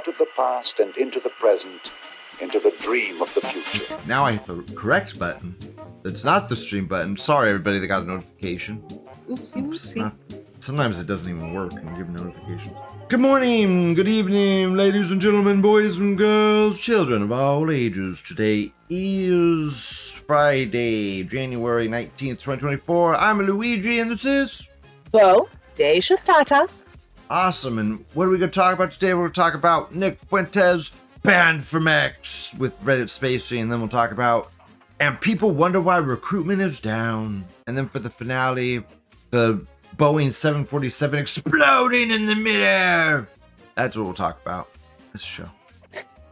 out of the past and into the present, into the dream of the future. Now I hit the correct button. It's not the stream button. Sorry, everybody that got a notification. Oopsie It's oopsie. not- sometimes it doesn't even work when you give notifications. Good morning, good evening, ladies and gentlemen, boys and girls, children of all ages. Today is Friday, January 19th, 2024. I'm Luigi, and this is Bo, Dacious Tatas. Awesome. And what are we going to talk about today? We're going to talk about Nick Fuentes banned from X with Reddit Spacey, and then we'll talk about and people wonder why recruitment is down. And then for the finale, the Boeing 747 exploding in the midair. That's what we'll talk about this show.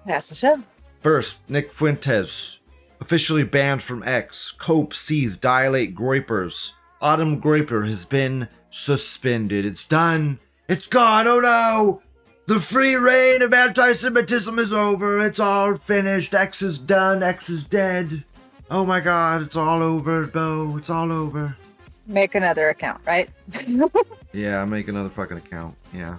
That's the show. First, Nick Fuentes, officially banned from X. Cope, Seethe, Dilate, Groypers. Autumn Groyper has been suspended. It's done. It's gone. Oh no! The free reign of anti Semitism is over. It's all finished. X is done. X is dead. Oh my god, it's all over, Bo. It's all over. Make another account, right? Yeah, make another fucking account. Yeah.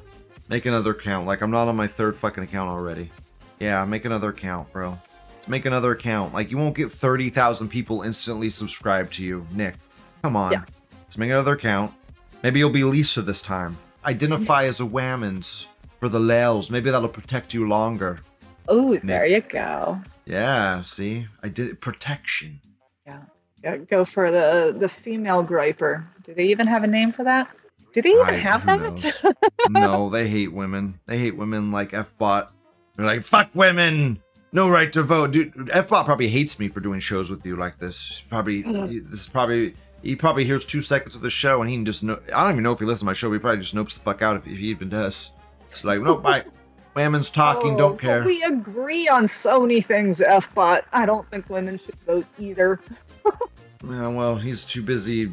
Make another account. Like, I'm not on my third fucking account already. Yeah, make another account, bro. Let's make another account. Like, you won't get 30,000 people instantly subscribed to you, Nick. Come on. Yeah. Let's make another account. Maybe you'll be Lisa this time. Identify as a Whammons for the Lels. Maybe that'll protect you longer. oh, there you go. Yeah, see? I did it. Protection. Yeah. Go- Go for the the female griper. Do they even have a name for that? Do they even I- have that? no, they hate women. They hate women like Fbot. They're like, fuck women. No right to vote. Dude, Fbot probably hates me for doing shows with you like this. Probably, this is probably, he probably hears two seconds of the show and he can just know. I don't even know if he listens to my show. But he probably just nopes the fuck out if, if he even does. It's like, nope, bye. Women's talking, Oh, don't care. We agree on so many things, F-bot. I don't think women should vote either. Yeah, well, he's too busy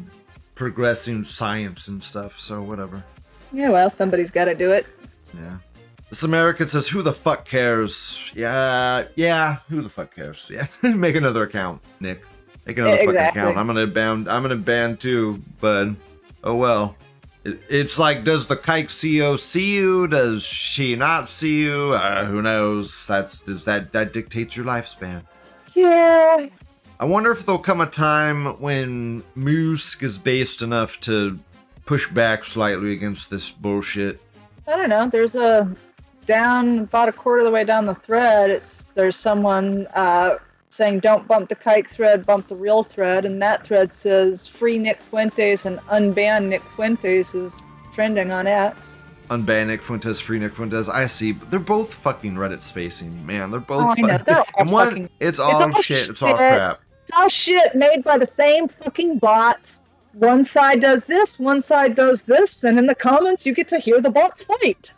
progressing science and stuff, so whatever. Yeah, well, somebody's got to do it. Yeah. This American says, "Who the fuck cares?" Yeah, yeah. Who the fuck cares? Yeah. Make another account, Nick. Make another fucking Exactly. account. I'm gonna ban. I'm gonna ban too, but oh well. It, it's like, does the Kike CEO see you? Does she not see you? Uh, who knows? That's does that that dictates your lifespan. Yeah. I wonder if there'll come a time when Musk is based enough to push back slightly against this bullshit. I don't know. There's a down about a quarter of the way down the thread. It's there's someone uh, saying don't bump the kike thread, bump the real thread, and that thread says free Nick Fuentes and unban Nick Fuentes is trending on X. unban Nick Fuentes, free Nick Fuentes. I see, they're both fucking Reddit spacing, man. They're both. Oh, I know, they're all and one, fucking- it's all all shit. It's all crap. It's all shit made by the same fucking bots. One side does this, one side does this, and in the comments you get to hear the bots fight.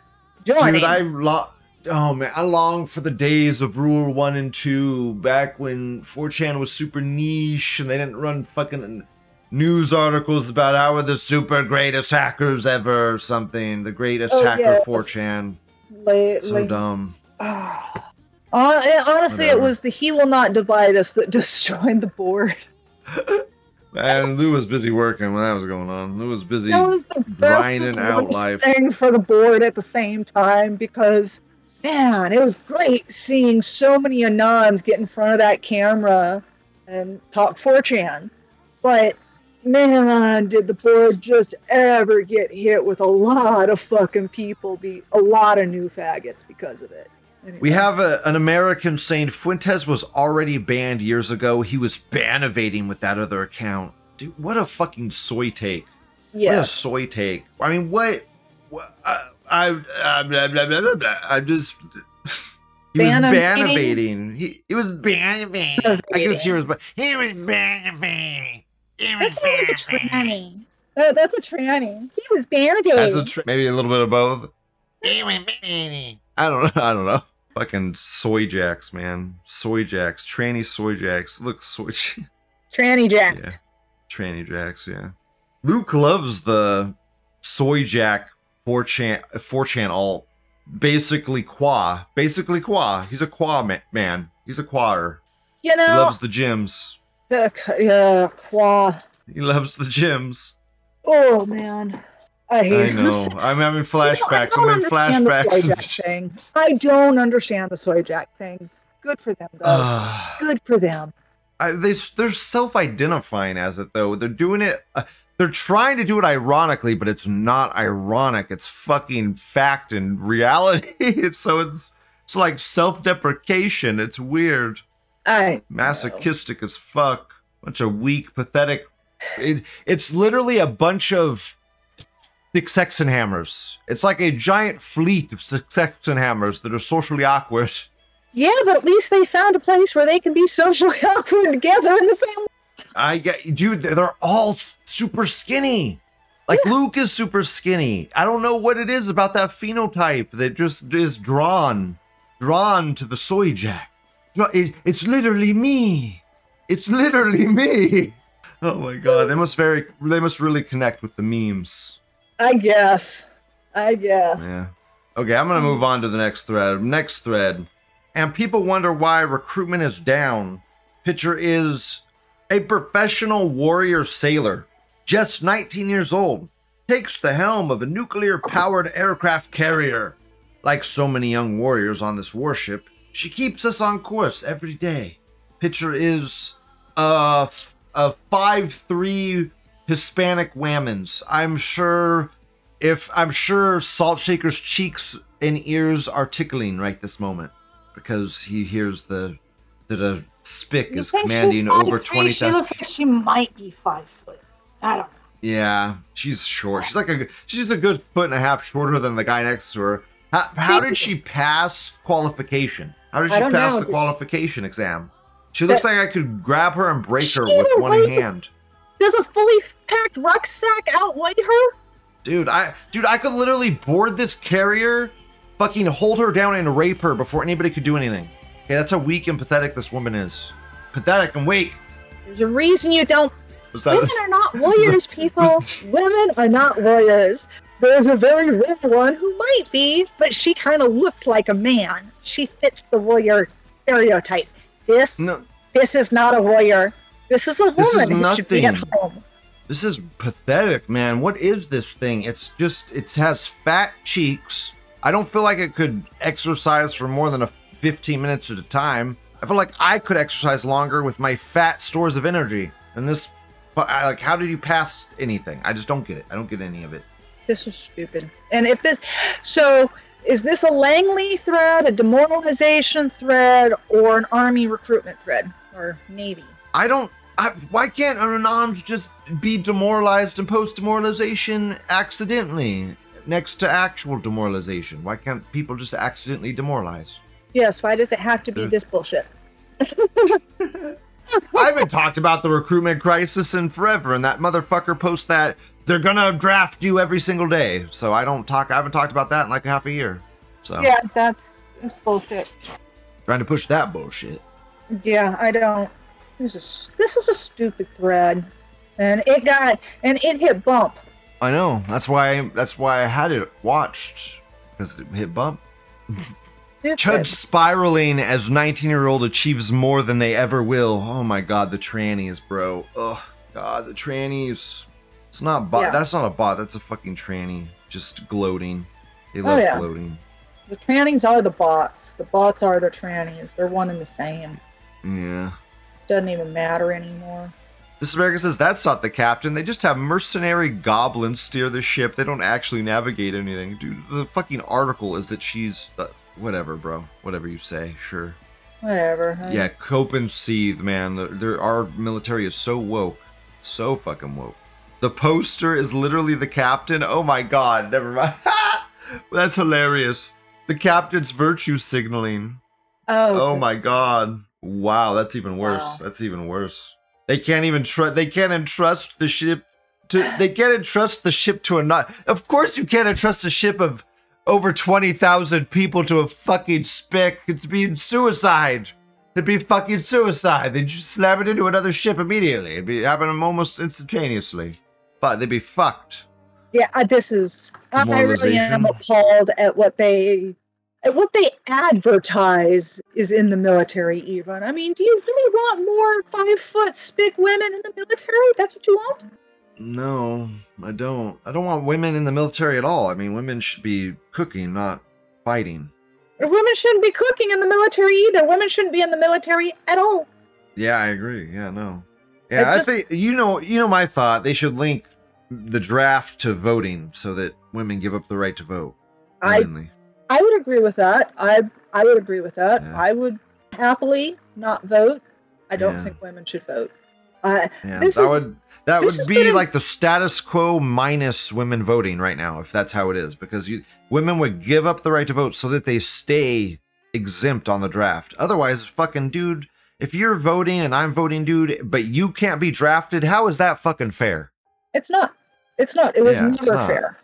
Dude, I lo- oh man, I long for the days of Rule One and Two, back when 4chan was super niche and they didn't run fucking news articles about how we're the super greatest hackers ever or something. The greatest Oh, hacker yes. 4chan. Lately. So dumb. Ah. Hon- eh, honestly, it was the "He will not divide us" that destroyed the board. And Lou was busy working when that was going on. Lou was busy. That was the best grinding out life. thing for the board at the same time because, man, it was great seeing so many anons get in front of that camera and talk 4chan. But man, did the board just ever get hit with a lot of fucking people, be a lot of new faggots because of it. Anyway. We have a, an American saying Fuentes was already banned years ago. He was bannovating with that other account. Dude, what a fucking soy take. What a yeah. soy take. I mean, what? what I, I, I, blah, blah, blah, blah, blah. I just. He was bannovating. He, he was bannovating. I could hear his. but He was bannovating. He That was sounds like a tranny. Uh, that's a tranny. He was bannovating. That's a tr- maybe a little bit of both. He was bannovating. I don't know. I don't know. Fucking soy jacks, man. Soy jacks. Tranny soy jacks. Look, soy. tranny Jack. Yeah. Tranny Jacks, yeah. Luke loves the Soy Jack 4chan 4chan alt. Basically qua. Basically qua. He's a qua ma- man. He's a quader. You know, He loves the gyms. the, yeah, qua. He loves the gyms. Oh man, I hate. I know. I'm having You know, flashbacks. I'm having understand the flashbacks. soy thing. I don't understand the soy jack thing. Good for them though. Ah. Good for them. I, they they're self-identifying as it though. They're doing it. Uh, they're trying to do it ironically, but it's not ironic. It's fucking fact and reality. it's so it's it's like self-deprecation. It's weird, I masochistic as fuck. Bunch of weak, pathetic. It, it's literally a bunch of six sex and hammers. It's like a giant fleet of six sex and hammers that are socially awkward. yeah, but at least they found a place where they can be socially awkward together in the same. I get, dude. They're all super skinny. Like Luke is super skinny. I don't know what it is about that phenotype that just is drawn, drawn to the soy jack. It- it's literally me. It's literally me. Oh my god, they must very, they must really connect with the memes. I guess. I guess. Yeah. Okay, I'm gonna move on to the next thread. Next thread. And people wonder why recruitment is down. Picture is a professional warrior sailor, just 19 years old, takes the helm of a nuclear powered aircraft carrier. Like so many young warriors on this warship, she keeps us on course every day. Picture is a, a 5'3 Hispanic whammons. I'm sure if I'm sure Salt Shaker's cheeks and ears are tickling right this moment because he hears the a spick You is commanding over 5'3"? twenty She looks like she might be five foot. I don't know. Yeah, she's short. She's like a she's a good foot and a half shorter than the guy next to her. How, how did she pass qualification? How did she pass know. the qualification exam? She looks like I could grab her and break her with one hand. Does a fully packed rucksack outweigh her? Dude, I dude, I could literally board this carrier, fucking hold her down and rape her before anybody could do anything. Okay, that's how weak and pathetic this woman is. Pathetic and weak. There's a reason you don't Women are not warriors, people. Women are not warriors. There's a very rare one who might be, but she kind of looks like a man. She fits the warrior stereotype. This, no? this is not a warrior. This is a This is woman who should be at home. This is pathetic, man. What is this thing? It's just it has fat cheeks. I don't feel like it could exercise for more than a 15 minutes at a time. I feel like I could exercise longer with my fat stores of energy. And this but I, like how did you pass anything? I just don't get it. I don't get any of it. This is stupid. And if this, so is this a Langley thread, a demoralization thread, or an army recruitment thread, or navy? I don't. I, why can't Anons just be demoralized and post demoralization accidentally? next to actual demoralization? Why can't people just accidentally demoralize? Yes, why does it have to be this bullshit? I haven't talked about the recruitment crisis in forever, and that motherfucker posts that they're gonna draft you every single day. So I don't talk. I haven't talked about that in like half a year. So Yeah, that's, that's bullshit. trying to push that bullshit. Yeah, I don't. This is this is a stupid thread, and it got and it hit bump. I know. That's why. That's why I had it watched because it hit bump. Stupid. Chud spiraling as 19 year old achieves more than they ever will. Oh my god, the trannies, bro. Oh god, the trannies. It's not bot. Yeah. That's not a bot. That's a fucking tranny. Just gloating. They oh, love Oh, yeah. gloating. The trannies are the bots. The bots are the trannies. They're one and the same. Yeah. Doesn't even matter anymore. This American says that's not the captain. They just have mercenary goblins steer the ship. They don't actually navigate anything. Dude, the fucking article is that she's. Uh, Whatever, bro. Whatever you say. Sure. Whatever. huh? Yeah, cope and seethe, man. The- There, our military is so woke, so fucking woke. The poster is literally the captain. Oh my god, never mind. That's hilarious. The captain's virtue signaling. Oh. Oh my god. Wow, that's even worse. Wow. That's even worse. They can't even trust. They can't entrust the ship to. They can't entrust the ship to a not. Of course, you can't entrust a ship of over twenty thousand people to a fucking speck. It's being suicide. It'd be fucking suicide. They'd just slam it into another ship immediately. It'd be happening almost instantaneously. But they'd be fucked. Yeah, uh, this is. I I really am appalled at what they, at what they advertise is in the military. Even I mean, do you really want more five foot spick women in the military? That's what you want? No, I don't. I don't want women in the military at all. I mean, women should be cooking, not fighting. Women shouldn't be cooking in the military either. Women shouldn't be in the military at all. Yeah, I agree. Yeah, no. Yeah, I, think you know. You know my thought. They should link the draft to voting so that women give up the right to vote. I. I would agree with that. I I would agree with that. Yeah. I would happily not vote. I don't Yeah. think women should vote. Uh, yeah, this that is- would that would be a- like the status quo minus women voting right now, if that's how it is, because you women would give up the right to vote so that they stay exempt on the draft. Otherwise, fucking dude, if you're voting and I'm voting, dude, but you can't be drafted, how is that fucking fair? it's not. It's not. It was Yeah, never fair.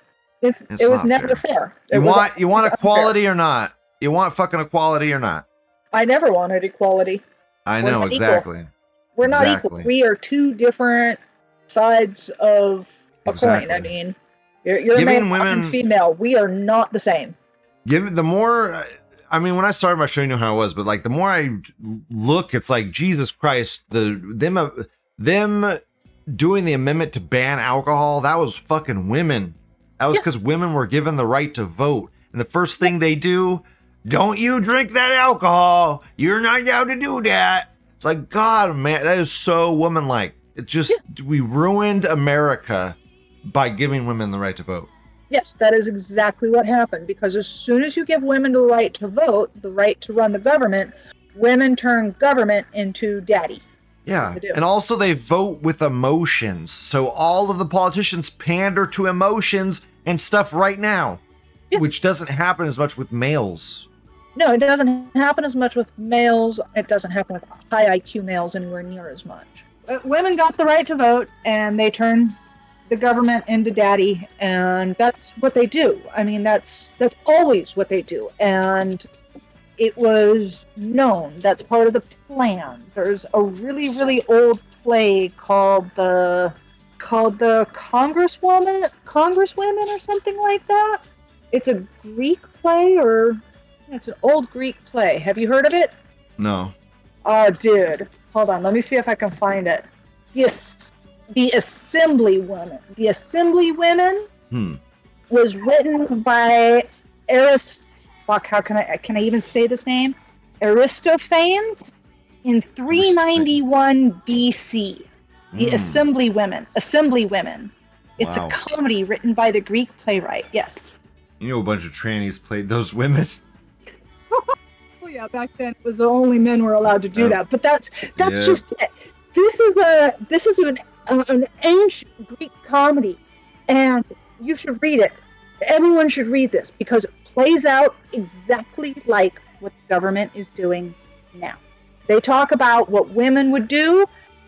It's, It's it was never fair. It You was want you want always unfair. equality or not? You want fucking equality or not? I never wanted equality. I know exactly. equal. Exactly. We're not Exactly. equal. We are two different sides of a coin. I mean, you're, you're Giving male, I'm women- female. We are not the same. Give the more. I mean, when I started my show, you know how it was, but like the more I look, it's like Jesus Christ. The them uh, them doing the amendment to ban alcohol. That was fucking women. That was Yeah. because women were given the right to vote, and the first thing they do, don't you drink that alcohol? You're not allowed to do that. It's like God, man, that is so woman-like. It just we ruined America by giving women the right to vote. Yes, that is exactly what happened. Because as soon as you give women the right to vote, the right to run the government, women turn government into daddy. Yeah. And also they vote with emotions. So all of the politicians pander to emotions and stuff right now, Yeah. which doesn't happen as much with males. No, it doesn't happen as much with males. It doesn't happen with high IQ males anywhere near as much. Uh, women got the right to vote, and they turn the government into daddy, and that's what they do. I mean, that's that's always what they do, and it was known. That's part of the plan. There's a really really old play called the called the Congresswoman Congresswomen or something like that. It's a Greek play or it's an old Greek play. Have you heard of it? No. Oh, dude. Hold on. Let me see if I can find it. Yes. The Assembly Women. The Assembly Women Hmm. was written by Arist. Fuck. How can I? Can I even say this name? Aristophanes in 391 BC. The Hmm. Assembly Women. Assembly Women. It's Wow. a comedy written by the Greek playwright. Yes. You know a bunch of trannies played those women. Oh yeah, back then it was the only men were allowed to do Yeah. that. But that's that's Yeah. just it. This is a this is an uh, an ancient Greek comedy, and you should read it. Everyone should read this because it plays out exactly like what the government is doing now. They talk about what women would do,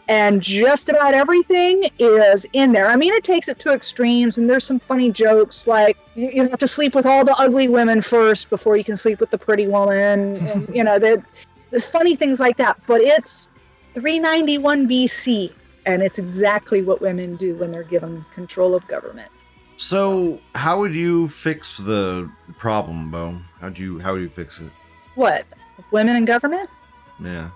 and just about everything is in there. I mean, it takes it to extremes, and there's some funny jokes like you, you have to sleep with all the ugly women first before you can sleep with the pretty woman, and you know, there- there's funny things like that. But it's 391 BC, and it's exactly what women do when they're given control of government. So, how would you fix the problem, Bo? How'd you how would you fix it? What? Women in government? Yeah.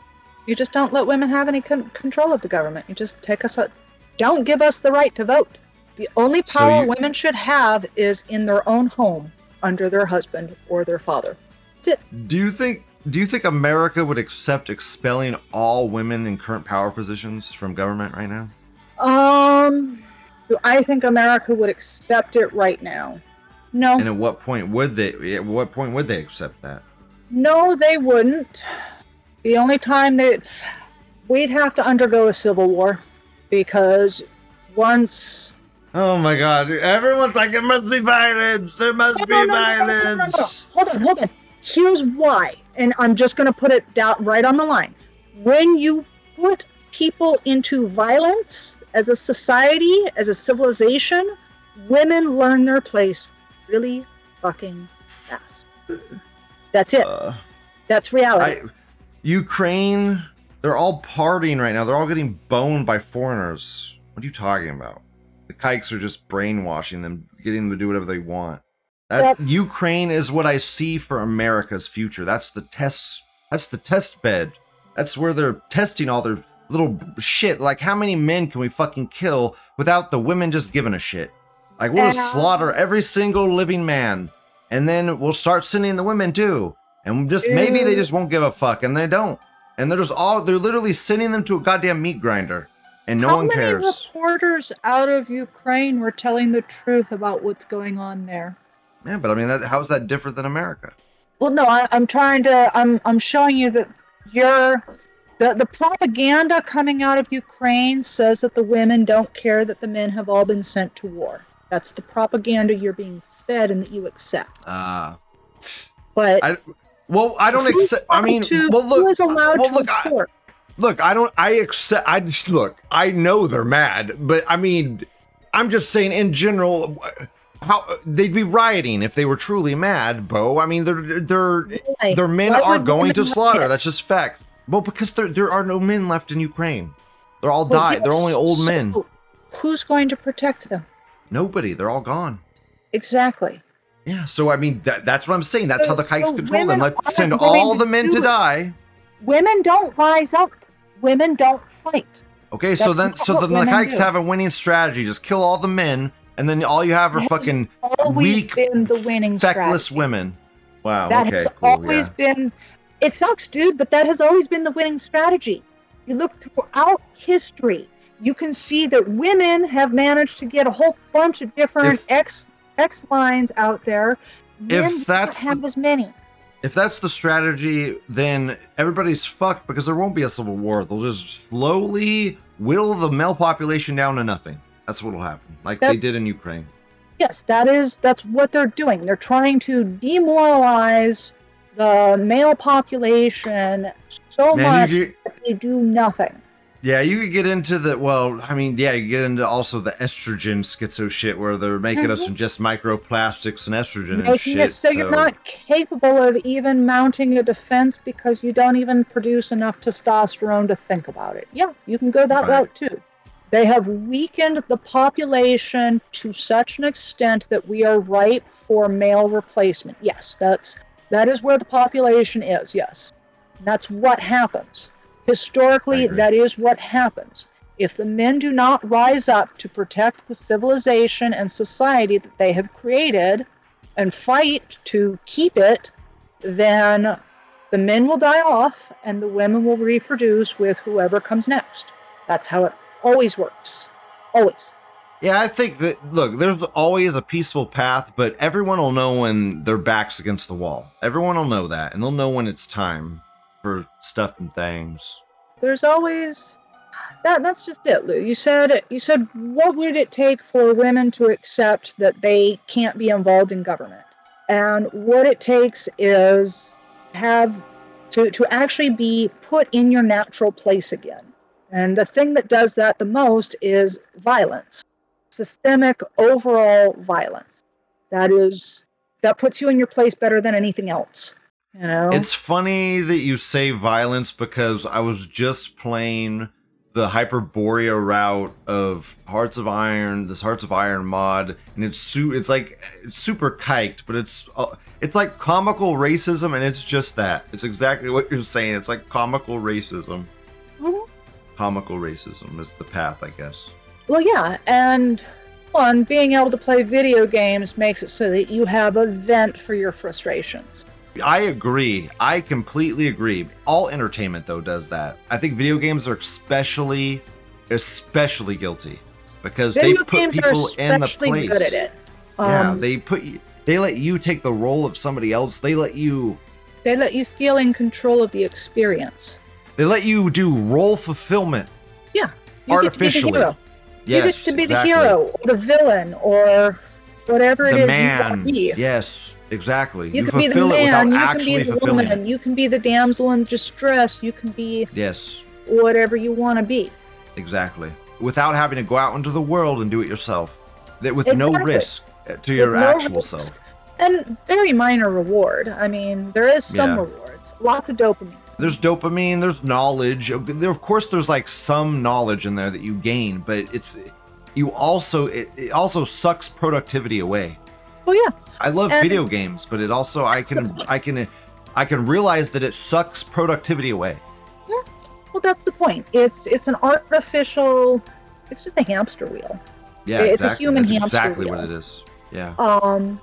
You just don't let women have any con- control of the government. You just take us. A- don't give us the right to vote. The only So power you- women should have is in their own home, under their husband or their father. That's it. Do you think do you think America would accept expelling all women in current power positions from government right now? Um, do I think America would accept it right now? No, And at what point would they at what point would they accept that? no, they wouldn't. The only time that we'd have to undergo a civil war, because once Oh my god. Everyone's like it must be violence. There must No, be no, no, violence. Hold on, hold on. Here's why, and I'm just going to put it down right on the line. When you put people into violence as a society, as a civilization, women learn their place really fucking fast. That's it. Uh, That's reality. I, Ukraine, they're all partying right now. They're all getting boned by foreigners. What are you talking about? The kikes are just brainwashing them, getting them to do whatever they want. That That's- Ukraine is what I see for America's future. That's the test. That's the test bed. That's where they're testing all their little shit. Like, how many men can we fucking kill without the women just giving a shit? Like, we'll uh, slaughter every single living man, and then we'll start sending the women too. And just maybe they just won't give a fuck, and they don't. And they're just all they're literally sending them to a goddamn meat grinder, and no How one many cares. reporters out of Ukraine were telling the truth about what's going on there? Yeah, but I mean, that, how is that different than America? Well, no, I, I'm trying to. I'm I'm showing you that you're the the propaganda coming out of Ukraine says that the women don't care that the men have all been sent to war. That's the propaganda you're being fed and that you accept. Uh, But I well, I don't accept. I mean, to, well, look, who is allowed well, to look, I, look, I don't. I accept. I just look. I know they're mad, but I mean, I'm just saying in general. How they'd be rioting if they were truly mad, Bo. I mean, they're they're their men why are going to slaughter. riot? That's just fact. Well, because there there are no men left in Ukraine. They're all Well, died. They're only old men. Who's going to protect them? Nobody. They're all gone. Exactly. Yeah. So I mean, that, that's what I'm saying. That's how the So- kikes so control them. Let's send all the men to it. die. Women don't rise up. Women don't fight. Okay, so then so then the kikes do. have a winning strategy. Just kill all the men, and then all you have are That fucking weak, been the winning feckless strategy. women. Wow. That okay. has cool. always yeah. been. It sucks, dude, but that has always been the winning strategy. You look throughout history, you can see that women have managed to get a whole bunch of different If- X X lines out there. Men don't that's the- have as many. If that's the strategy, then everybody's fucked because there won't be a civil war. They'll just slowly whittle the male population down to nothing. That's what'll happen, like they did in Ukraine. Yes, that is that's what they're doing. They're trying to demoralize the male population so Man, much you that they do nothing. Yeah, you could get into the well. I mean, yeah, you get into also the estrogen schizo shit where they're making us Mhm. ingest microplastics and estrogen and shit. it so, you're not capable of even mounting a defense because you don't even produce enough testosterone to think about it. Yeah, you can go that Right. route too. They have weakened the population to such an extent that we are ripe for male replacement. Yes, that's that is where the population is. Yes. That's what happens. Historically, that is what happens. If the men do not rise up to protect the civilization and society that they have created and fight to keep it, then the men will die off and the women will reproduce with whoever comes next. That's how it always works. Always. Yeah, I think that look, there's always a peaceful path, but everyone will know when their back's against the wall. Everyone will know that, and they'll know when it's time for stuff and things. There's always that that's just it, Lou. You said you said what would it take for women to accept that they can't be involved in government? And what it takes is have to, to actually be put in your natural place again. And the thing that does that the most is violence. Systemic overall violence. That is that puts you in your place better than anything else. You know? It's funny that you say violence because I was just playing the Hyperborea route of Hearts of Iron, this Hearts of Iron mod, and it's su- it's like it's super kiked, but it's uh, it's like comical racism, and it's just that. It's exactly what you're saying. It's like comical racism. Mhm. Comical racism is the path, I guess. Well, yeah, and one, being able to play video games makes it so that you have a vent for your frustrations. I agree. I completely agree. All entertainment though does that. I think video games are especially especially guilty because Video they put people in the place. good at it. yeah, Um, they put you they let you take the role of somebody else. They let you they let you feel in control of the experience. they let you do role fulfillment. Yeah, you Artificially. Get to be the hero. Yes, you get to be exactly. the hero or the villain or whatever it The is man. you want to be. Yes, exactly. You, You, can be the man, you can be the woman, it. you can be the damsel in distress, you can be Yes, whatever you want to be. exactly. Without having to go out into the world and do it yourself. That with no risk uh, to your no actual risk. self. And very minor reward. I mean, there is some Yeah. rewards. Lots of dopamine. There's dopamine, there's knowledge. Uh, there, of course, there's like some knowledge in there that you gain, but it's you also it, it also sucks productivity away. Oh yeah. I love And- video games, but it also I can I can I can realize that it sucks productivity away. Well, that's the point. It's it's an artificial. It's just a hamster wheel. Yeah, It's a human That's hamster exactly wheel. what it is. Yeah. Um,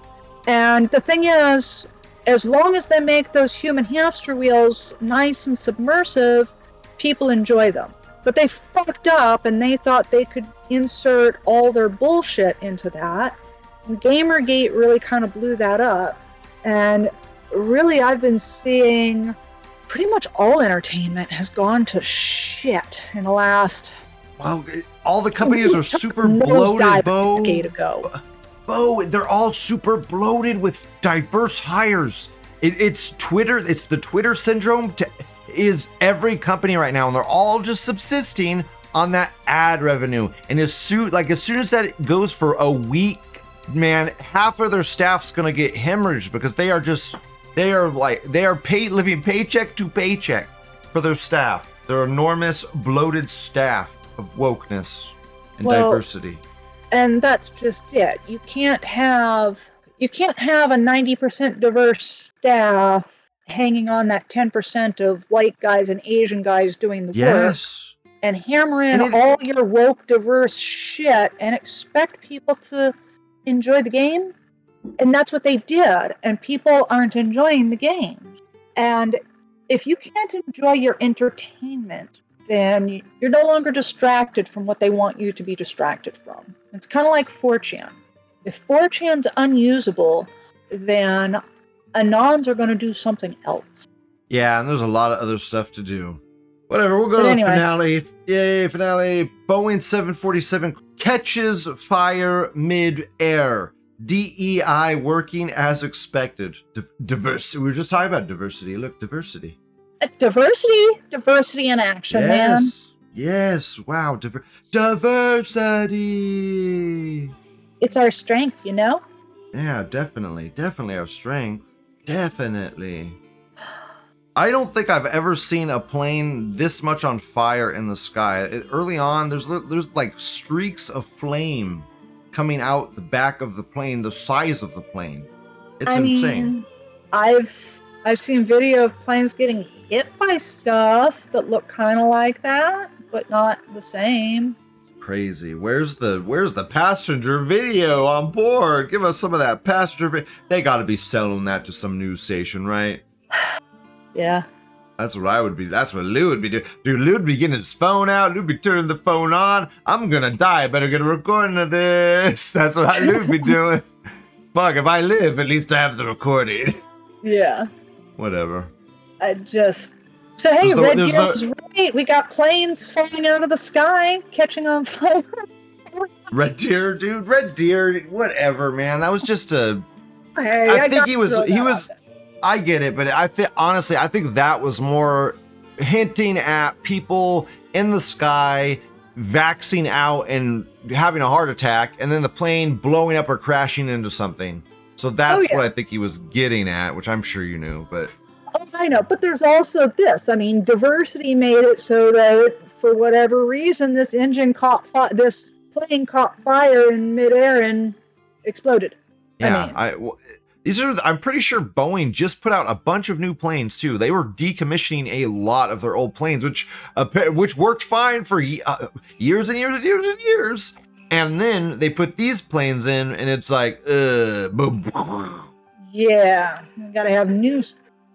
and the thing is, as long as they make those human hamster wheels nice and submersive, people enjoy them. But they fucked up and they thought they could insert all their bullshit into that. Gamergate really kind of blew that up. And really, I've been seeing pretty much all entertainment has gone to shit in the last Well, all the companies are super bloated, Bo. decade ago. Bo, they're all super bloated with diverse hires. It, it's Twitter. It's the Twitter syndrome. To, is every company right now, and they're all just subsisting on that ad revenue. And as soon, like as soon as that goes for a week, man, half of their staff's gonna get hemorrhaged because they are just they are like they are paid living paycheck to paycheck for their staff. Their enormous bloated staff of wokeness and Well, diversity. and that's just it you can't have you can't have a 90% diverse staff hanging on that 10% of white guys and asian guys doing the work and hammer in And it- all your woke diverse shit and expect people to enjoy the game and that's what they did and people aren't enjoying the game and if you can't enjoy your entertainment then you're no longer distracted from what they want you to be distracted from it's kind of like 4chan if 4chan's unusable then anons are going to do something else Yeah, and there's a lot of other stuff to do. Whatever, we'll go But to anyway. the finale. Yay, finale. Boeing 747 catches fire mid-air. DEI working as expected. Di- diversity. We were just talking about diversity. Look, diversity. Uh, diversity diversity in action man yes. Yes. Wow. Diver- diversity. it's our strength you know Yeah, definitely. Definitely our strength. Definitely. I don't think I've ever seen a plane this much on fire in the sky. It- early on, there's there's like streaks of flame coming out the back of the plane, the size of the plane. It's I insane. mean, I've I've seen video of planes getting hit by stuff that look kind of like that, but not the same. Crazy. Where's the where's the passenger video on board? Give us some of that passenger video. They got to be selling that to some news station, right? Yeah. That's what I would be. That's what Lou would be doing. Dude, Lou would be getting his phone out. Lou would be turning the phone on. I'm gonna die. I better get a recording of this. That's what I, Lou would be doing. Fuck, if I live, at least I have the recording. Yeah. Whatever. I just so hey, the- Red Deer was great. We got planes falling out of the sky, catching on fire. Red Deer, dude. Red Deer, whatever, man. That was just a. Hey, I I think he was. He was. I get it, but I think honestly, I think that was more hinting at people in the sky vaxing out and having a heart attack, and then the plane blowing up or crashing into something. So that's Oh, yeah. what I think he was getting at, which I'm sure you knew. But Oh, I know, but there's also this. I mean, diversity made it so that for whatever reason, this engine caught fi- this plane caught fire in midair and exploded. I yeah, mean- I. these are. I'm pretty sure Boeing just put out a bunch of new planes too. They were decommissioning a lot of their old planes, which which worked fine for uh, years and years and years and years. And then they put these planes in, and it's like, uh, boom. Yeah, you gotta have new.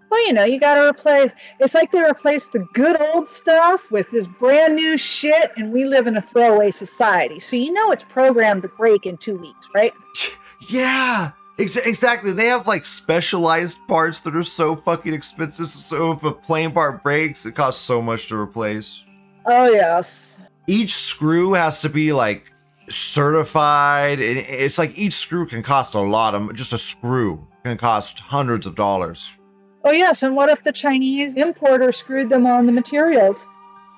Well, you know, you gotta replace. It's like they replaced the good old stuff with this brand new shit, and we live in a throwaway society. So you know it's programmed to break in two weeks, right? Yeah, exactly. They have like specialized parts that are so fucking expensive. So if a plane part breaks, it costs so much to replace. Oh yes. Each screw has to be like certified. and It's like each screw can cost a lot. Of, just a screw can cost hundreds of dollars. Oh yes, and what if the Chinese importer screwed them on the materials?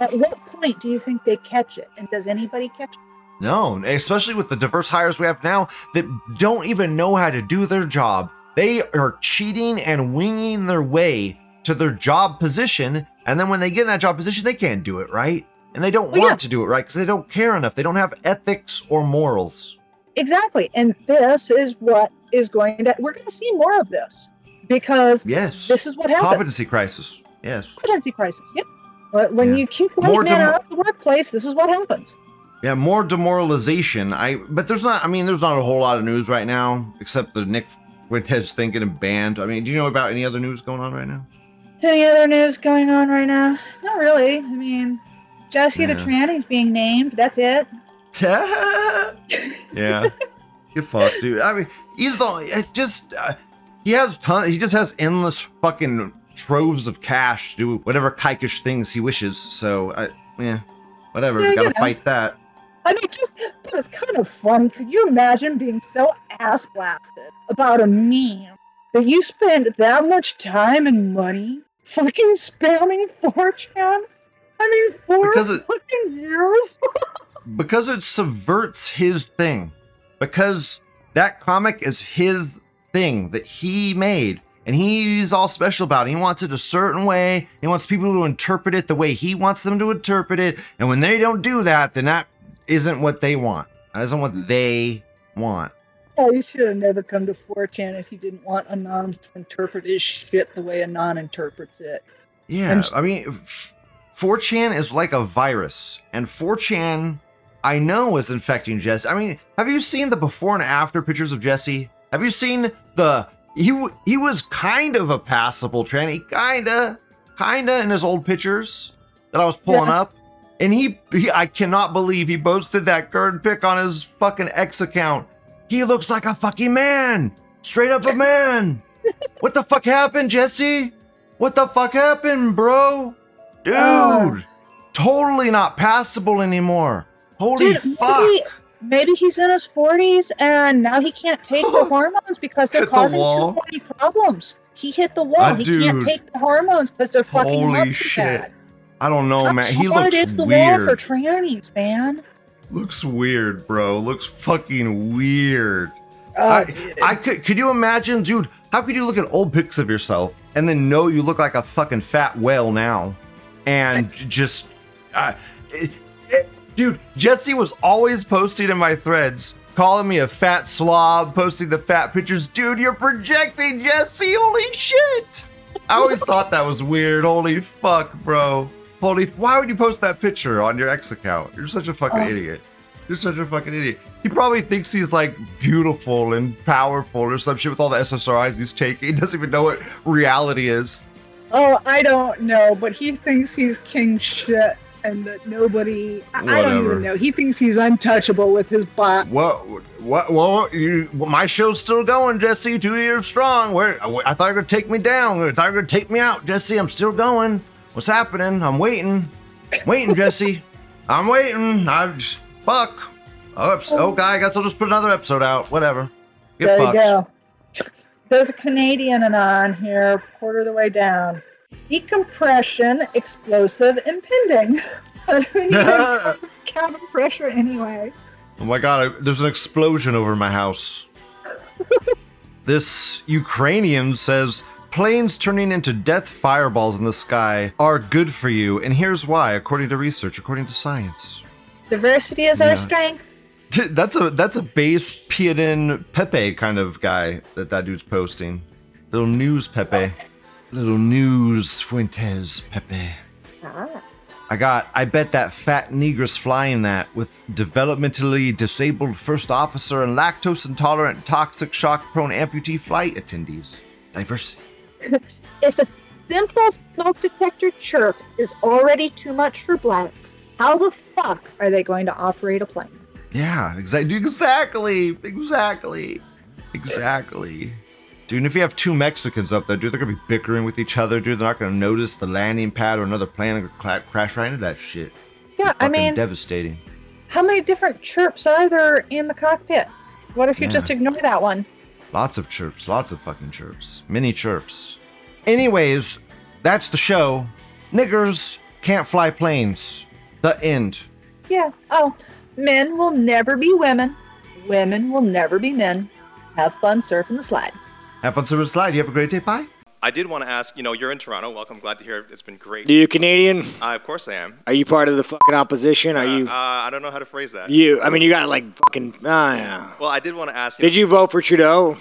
At what point do you think they catch it? And does anybody catch it? No, especially with the diverse hires we have now that don't even know how to do their job. They are cheating and winging their way to their job position, and then when they get in that job position, they can't do it right, and they don't Well, want yeah. to do it right because they don't care enough. They don't have ethics or morals. Exactly. And this is what is going to we're gonna see more of this. Because Yes, this is what happens. competency crisis. Yes, Competency crisis. Yep. But when Yeah. you keep white men demo- out of the workplace, this is what happens. Yeah, more demoralization. I but there's not. I mean, there's not a whole lot of news right now except the Nick Fuentes thing getting banned. I mean, do you know about any other news going on right now? Any other news going on right now? Not really. I mean, Jesse the Yeah. tranny's being named. That's it. yeah. Get fucked, dude. I mean, he's the it just uh, he has ton. He just has endless fucking troves of cash to do whatever kikish things he wishes. So, I, yeah, whatever. Yeah, Gotta you know. fight that. I mean, just but it's kind of fun. Could you imagine being so ass blasted about a meme that you spend that much time and money fucking spamming 4chan? I mean, four Because it- fucking years. because it subverts his thing because that comic is his thing that he made and he's all special about it. He wants it a certain way. He wants people to interpret it the way he wants them to interpret it. And when they don't do that, then that isn't what they want. That isn't what they want. Oh, you should have never come to 4chan if you didn't want Anons to interpret his shit the way Anon interprets it. Yeah, And- I mean, 4chan is like a virus, and 4chan, I know, is infecting Jesse. I mean, have you seen the before and after pictures of Jesse? Have you seen the he he was kind of a passable tranny, kinda, kinda in his old pictures that I was pulling Yeah. up, and he, he I cannot believe he posted that current pic on his fucking X account. He looks like a fucking man, straight up a man. what the fuck happened, Jesse? What the fuck happened, bro? Dude, Oh. totally not passable anymore. Holy Dude, fuck. maybe, maybe he's in his 40s and now he can't take the hormones because they're Hit causing wall. too many problems. He hit the wall. Ah, he can't take the hormones because they're fucking Holy shit. bad. I don't know, man. He looks is the wall for weird. trannies, man? looks weird, bro. Looks fucking weird. Oh, I, dude. I could could you imagine, dude, how could you look at old pics of yourself and then know you look like a fucking fat whale now? And just uh, it- it- dude, Jesse was always posting in my threads, calling me a fat slob, posting the fat pictures. Dude, you're projecting, Jesse. Holy shit. I always thought that was weird. Holy fuck, bro. Holy, why would you post that picture on your ex account? You're such a fucking Oh. idiot. You're such a fucking idiot. He probably thinks he's like beautiful and powerful or some shit with all the SSRIs he's taking. He doesn't even know what reality is. Oh, I don't know, but he thinks he's king shit and that nobody. I, I don't even know. He thinks he's untouchable with his bot. What? What? Well, you, my show's still going, Jesse. Two years strong. Where? I thought you were gonna take me down. I thought you were gonna take me out, Jesse. I'm still going. What's happening? I'm waiting. Waiting, Jesse. I'm waiting. I'm just, fuck. Oh, eps- oh, okay, I guess I'll just put another episode out. Whatever. Get there fucked. you go. There's a Canadian and on here, quarter of the way down. Decompression, explosive, impending. I don't even cabin pressure anyway. Oh my god, I, there's an explosion over my house. this Ukrainian says planes turning into death fireballs in the sky are good for you, and here's why, according to research, according to science. Diversity is Yeah. our strength. That's a that's a base Piedin Pepe kind of guy that that dude's posting. Little news Pepe, little news Fuentes Pepe. Ah. I got. I bet that fat negress flying that with developmentally disabled first officer and lactose intolerant, toxic shock prone amputee flight attendees. Diversity. If a simple smoke detector chirp is already too much for blacks, how the fuck are they going to operate a plane? Yeah, exactly. Exactly. Exactly. Exactly. Dude, and if you have two Mexicans up there, dude, they're gonna be bickering with each other, dude. They're not gonna notice the landing pad or another plane and cla- crash right into that shit. Yeah, I mean, devastating. how many different chirps are there in the cockpit? What if you Yeah. just ignore that one? Lots of chirps, lots of fucking chirps. Mini chirps. Anyways, that's the show. Niggers can't fly planes. The end. Yeah. Oh, men will never be women. Women will never be men. Have fun surfing the slide. Have fun surfing the slide. You have a great day. Bye. I did want to ask, you know, you're in Toronto. Welcome. Glad to hear it. It's been great. Are you Canadian? Uh, of course I am. Are you part of the fucking opposition? Are Uh, you? uh, I don't know how to phrase that. You? I mean, you got like fucking. Ah, yeah. Well, I did want to ask. You Did you vote for Trudeau?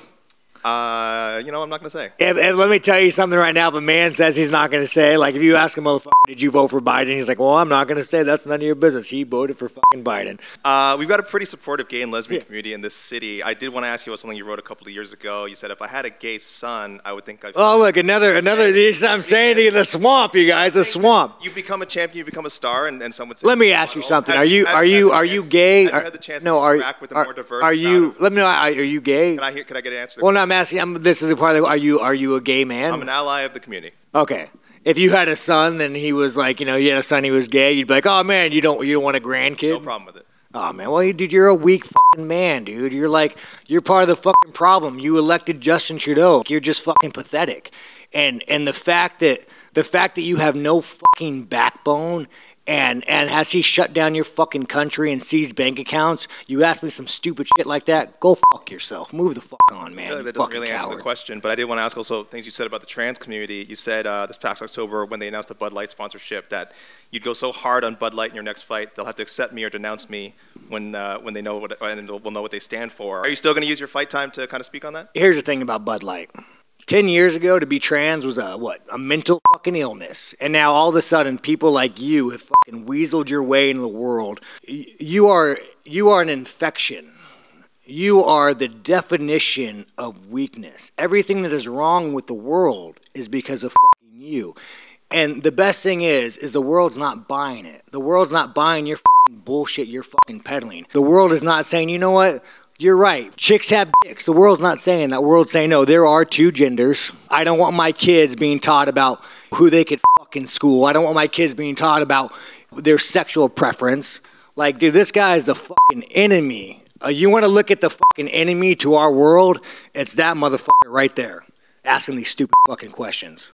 Uh, you know, I'm not going to say. And, and let me tell you something right now. A man says he's not going to say, like, if you ask a motherfucker, did you vote for Biden? He's like, well, I'm not going to say. That's none of your business. He voted for fucking Biden. Uh, we've got a pretty supportive gay and lesbian community in this city. I did want to ask you about something you wrote a couple of years ago. You said if I had a gay son, I would think I. Oh, look, another, another. I'm saying to you, the swamp, you guys, the swamp. You become a champion, you become a star, and, and someone. Let me ask you "Well, something. have Are you, are you, are you gay? Have you had the chance no, to are, interact with a are, more diverse are you? Let me know. Are, are you gay? Can I hear? Can I get an answer? Well, no, I'm asking. I'm, this is a part of. Are you, are you a gay man? I'm an ally of the community. Okay. If you had a son and he was like, you know, you had a son, he was gay, you'd be like, oh man, you don't, you don't want a grandkid. No problem with it. Oh man, well, dude, you're a weak fucking man, dude. You're like, you're part of the fucking problem. You elected Justin Trudeau. You're just fucking pathetic. And and the fact that the fact that you have no fucking backbone. And and has he shut down your fucking country and seized bank accounts? You ask me some stupid shit like that? Go fuck yourself. Move the fuck on, man. Really, that doesn't really answer the question, but I did want to ask also things you said about the trans community. You said uh, this past October when they announced the Bud Light sponsorship that you'd go so hard on Bud Light in your next fight they'll have to accept me or denounce me when uh, when they know what and will know what they stand for. Are you still going to use your fight time to kind of speak on that? here's the thing about Bud Light. Ten years ago, to be trans was a what? A mental fucking illness, and now all of a sudden, people like you have fucking weaseled your way into the world. You are you are an infection. You are the definition of weakness. Everything that is wrong with the world is because of fucking you. And the best thing is, is the world's not buying it. The world's not buying your fucking bullshit you're fucking peddling. The world is not saying, you know what? You're right. Chicks have dicks. The world's not saying that. The world's saying, no, there are two genders. I don't want my kids being taught about who they could fuck in school. I don't want my kids being taught about their sexual preference. Like, dude, this guy is the fucking enemy. Uh, you want to look at the fucking enemy to our world? It's that motherfucker right there asking these stupid fucking questions.